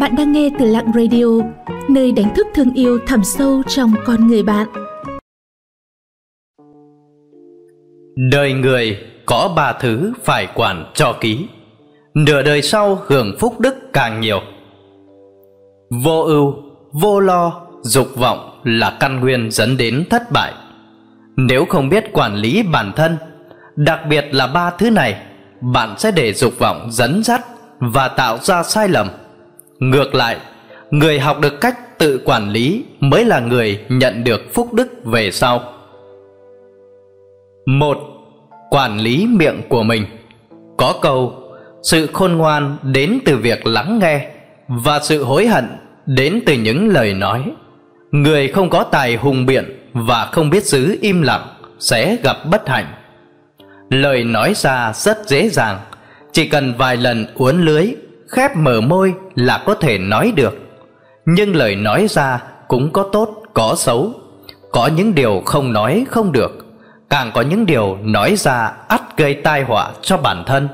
Bạn đang nghe từ Lặng Radio, nơi đánh thức thương yêu thẳm sâu trong con người bạn. Đời người có ba thứ phải quản cho kỹ Nửa đời sau hưởng phúc đức càng nhiều. Vô ưu, vô lo, dục vọng là căn nguyên dẫn đến thất bại. Nếu không biết quản lý bản thân Đặc biệt là ba thứ này Bạn sẽ để dục vọng dẫn dắt và tạo ra sai lầm. Ngược lại, người học được cách tự quản lý mới là người nhận được phúc đức về sau. một Quản lý miệng của mình. Có câu: sự khôn ngoan đến từ việc lắng nghe và sự hối hận đến từ những lời nói. Người không có tài hùng biện và không biết giữ im lặng sẽ gặp bất hạnh. Lời nói ra rất dễ dàng, chỉ cần vài lần uốn lưới khép mở môi là có thể nói được. Nhưng lời nói ra cũng có tốt, có xấu. Có những điều không nói không được, càng có những điều nói ra ắt gây tai họa cho bản thân.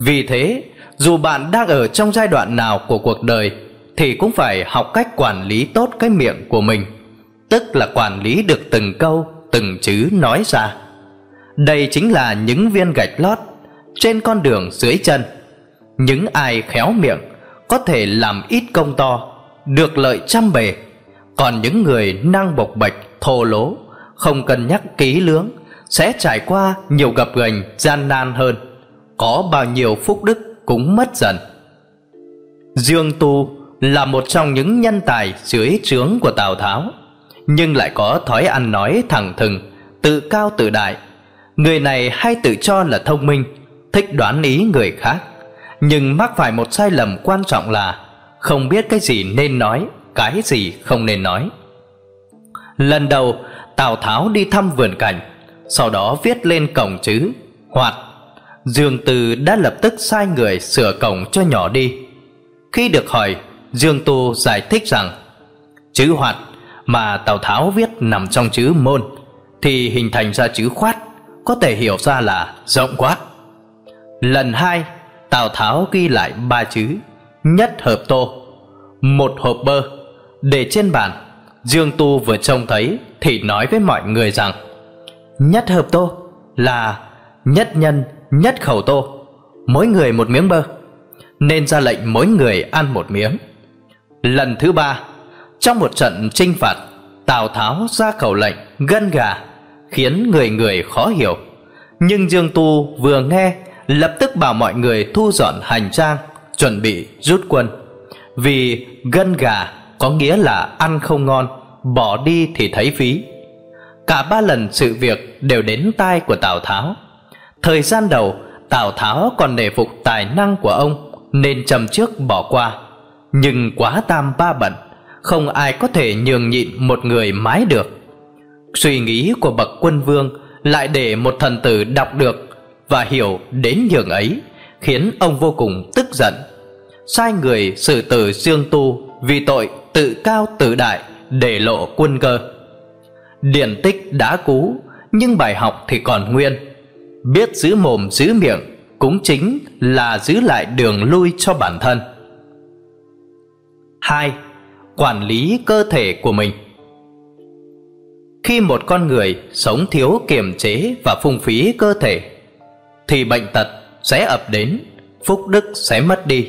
Vì thế, dù bạn đang ở trong giai đoạn nào của cuộc đời, thì cũng phải học cách quản lý tốt cái miệng của mình, tức là quản lý được từng câu, từng chữ nói ra. Đây chính là những viên gạch lót trên con đường dưới chân những ai khéo miệng có thể làm ít công to, được lợi trăm bề. Còn những người năng bộc bạch, thô lỗ, không cân nhắc kỹ lưỡng sẽ trải qua nhiều gặp gành gian nan hơn. Có bao nhiêu phúc đức cũng mất dần. Dương Tu là một trong những nhân tài dưới trướng của Tào Tháo, nhưng lại có thói ăn nói thẳng thừng, tự cao tự đại. Người này hay tự cho là thông minh, thích đoán ý người khác nhưng mắc phải một sai lầm quan trọng là không biết cái gì nên nói, cái gì không nên nói. Lần đầu, Tào Tháo đi thăm vườn cảnh, sau đó viết lên cổng chữ Hoạt. Dương Từ đã lập tức sai người sửa cổng cho nhỏ đi. Khi được hỏi, Dương Tu giải thích rằng chữ Hoạt mà Tào Tháo viết nằm trong chữ Môn thì hình thành ra chữ Khoát, có thể hiểu ra là rộng quát Lần hai, Tào Tháo ghi lại ba chữ, Nhất hợp tô Một hộp bơ. Để trên bàn, Dương Tu vừa trông thấy Thì nói với mọi người rằng, Nhất hợp tô là Nhất nhân, nhất khẩu tô, Mỗi người một miếng bơ. Nên ra lệnh mỗi người ăn một miếng. Lần thứ ba, Trong một trận trinh phạt, Tào Tháo ra khẩu lệnh gân gà, Khiến người người khó hiểu. Nhưng Dương Tu vừa nghe lập tức bảo mọi người thu dọn hành trang, chuẩn bị rút quân. Vì gân gà có nghĩa là ăn không ngon, bỏ đi thì thấy phí. Cả ba lần sự việc đều đến tai của Tào Tháo. Thời gian đầu, Tào Tháo còn nể phục tài năng của ông nên trầm trước bỏ qua. Nhưng quá tam ba bận, không ai có thể nhường nhịn một người mái được. Suy nghĩ của bậc quân vương lại để một thần tử đọc được và hiểu đến nhường ấy, khiến ông vô cùng tức giận. Sai người xử tử dương tu vì tội tự cao tự đại, để lộ quân cơ. Điển tích đã cú nhưng bài học thì còn nguyên. Biết giữ mồm giữ miệng cũng chính là giữ lại đường lui cho bản thân. Hai, quản lý cơ thể của mình. Khi một con người sống thiếu kiềm chế và phung phí cơ thể thì bệnh tật sẽ ập đến, phúc đức sẽ mất đi.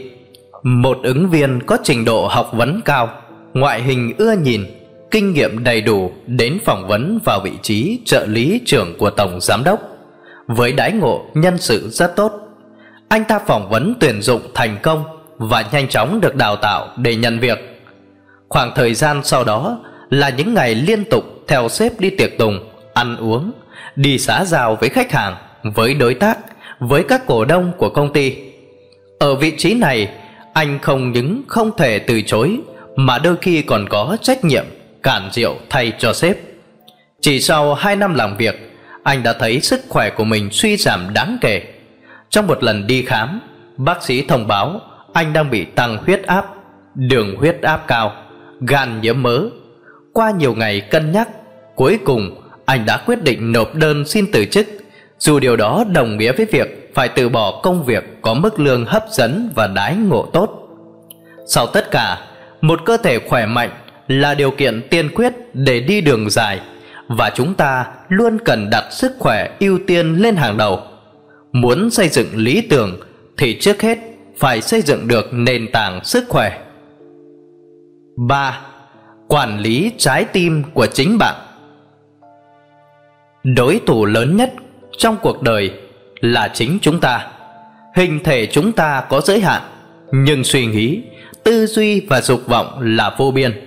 Một ứng viên có trình độ học vấn cao, ngoại hình ưa nhìn, kinh nghiệm đầy đủ đến phỏng vấn vào vị trí trợ lý trưởng của tổng giám đốc. Với đái ngộ nhân sự rất tốt, anh ta phỏng vấn tuyển dụng thành công và nhanh chóng được đào tạo để nhận việc. Khoảng thời gian sau đó là những ngày liên tục theo sếp đi tiệc tùng, ăn uống, đi xã giao với khách hàng với đối tác, với các cổ đông của công ty. Ở vị trí này, anh không những không thể từ chối mà đôi khi còn có trách nhiệm cản rượu thay cho sếp. Chỉ sau 2 năm làm việc, anh đã thấy sức khỏe của mình suy giảm đáng kể. Trong một lần đi khám, bác sĩ thông báo anh đang bị tăng huyết áp, đường huyết áp cao, gan nhiễm mỡ. Qua nhiều ngày cân nhắc, cuối cùng anh đã quyết định nộp đơn xin từ chức dù điều đó đồng nghĩa với việc phải từ bỏ công việc có mức lương hấp dẫn và đái ngộ tốt. Sau tất cả, một cơ thể khỏe mạnh là điều kiện tiên quyết để đi đường dài và chúng ta luôn cần đặt sức khỏe ưu tiên lên hàng đầu. Muốn xây dựng lý tưởng thì trước hết phải xây dựng được nền tảng sức khỏe. 3. Quản lý trái tim của chính bạn. Đối thủ lớn nhất trong cuộc đời là chính chúng ta. Hình thể chúng ta có giới hạn, nhưng suy nghĩ, tư duy và dục vọng là vô biên.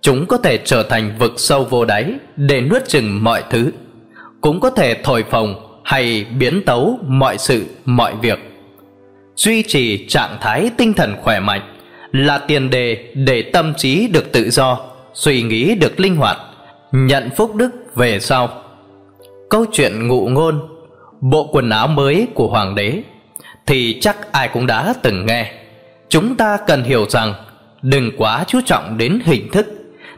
Chúng có thể trở thành vực sâu vô đáy để nuốt chừng mọi thứ, cũng có thể thổi phồng hay biến tấu mọi sự, mọi việc. Duy trì trạng thái tinh thần khỏe mạnh là tiền đề để tâm trí được tự do, suy nghĩ được linh hoạt, nhận phúc đức về sau. Câu chuyện ngụ ngôn, bộ quần áo mới của hoàng đế thì chắc ai cũng đã từng nghe. Chúng ta cần hiểu rằng đừng quá chú trọng đến hình thức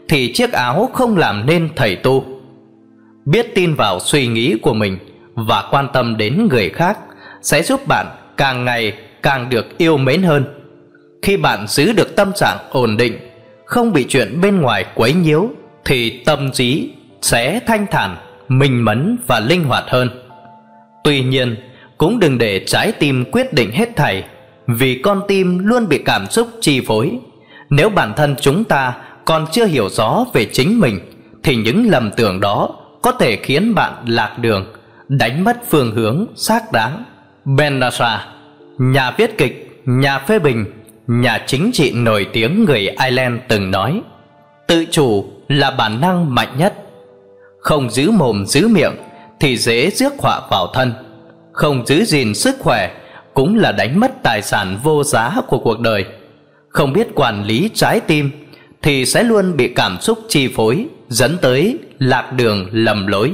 thì chiếc áo không làm nên thầy tu. Biết tin vào suy nghĩ của mình và quan tâm đến người khác sẽ giúp bạn càng ngày càng được yêu mến hơn. Khi bạn giữ được tâm trạng ổn định, không bị chuyện bên ngoài quấy nhiễu thì tâm trí sẽ thanh thản, minh mẫn và linh hoạt hơn. Tuy nhiên, cũng đừng để trái tim quyết định hết thảy, vì con tim luôn bị cảm xúc chi phối. Nếu bản thân chúng ta còn chưa hiểu rõ về chính mình thì những lầm tưởng đó có thể khiến bạn lạc đường, đánh mất phương hướng xác đáng. Ben nhà viết kịch, nhà phê bình, nhà chính trị nổi tiếng người Ireland từng nói: Tự chủ là bản năng mạnh nhất. Không giữ mồm giữ miệng thì dễ rước họa vào thân. Không giữ gìn sức khỏe cũng là đánh mất tài sản vô giá của cuộc đời. Không biết quản lý trái tim thì sẽ luôn bị cảm xúc chi phối, dẫn tới lạc đường lầm lối.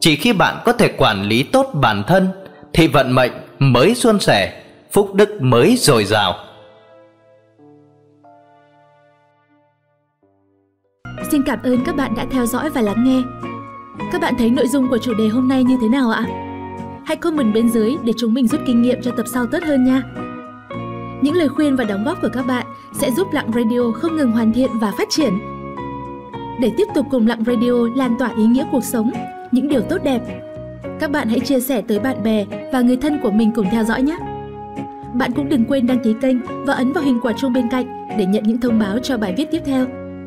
Chỉ khi bạn có thể quản lý tốt bản thân thì vận mệnh mới suôn sẻ, phúc đức mới dồi dào. Xin cảm ơn các bạn đã theo dõi và lắng nghe. Các bạn thấy nội dung của chủ đề hôm nay như thế nào ạ? Hãy comment bên dưới để chúng mình rút kinh nghiệm cho tập sau tốt hơn nha. Những lời khuyên và đóng góp của các bạn sẽ giúp Lặng Radio không ngừng hoàn thiện và phát triển. Để tiếp tục cùng Lặng Radio lan tỏa ý nghĩa cuộc sống, những điều tốt đẹp, các bạn hãy chia sẻ tới bạn bè và người thân của mình cùng theo dõi nhé. Bạn cũng đừng quên đăng ký kênh và ấn vào hình quả chuông bên cạnh để nhận những thông báo cho bài viết tiếp theo.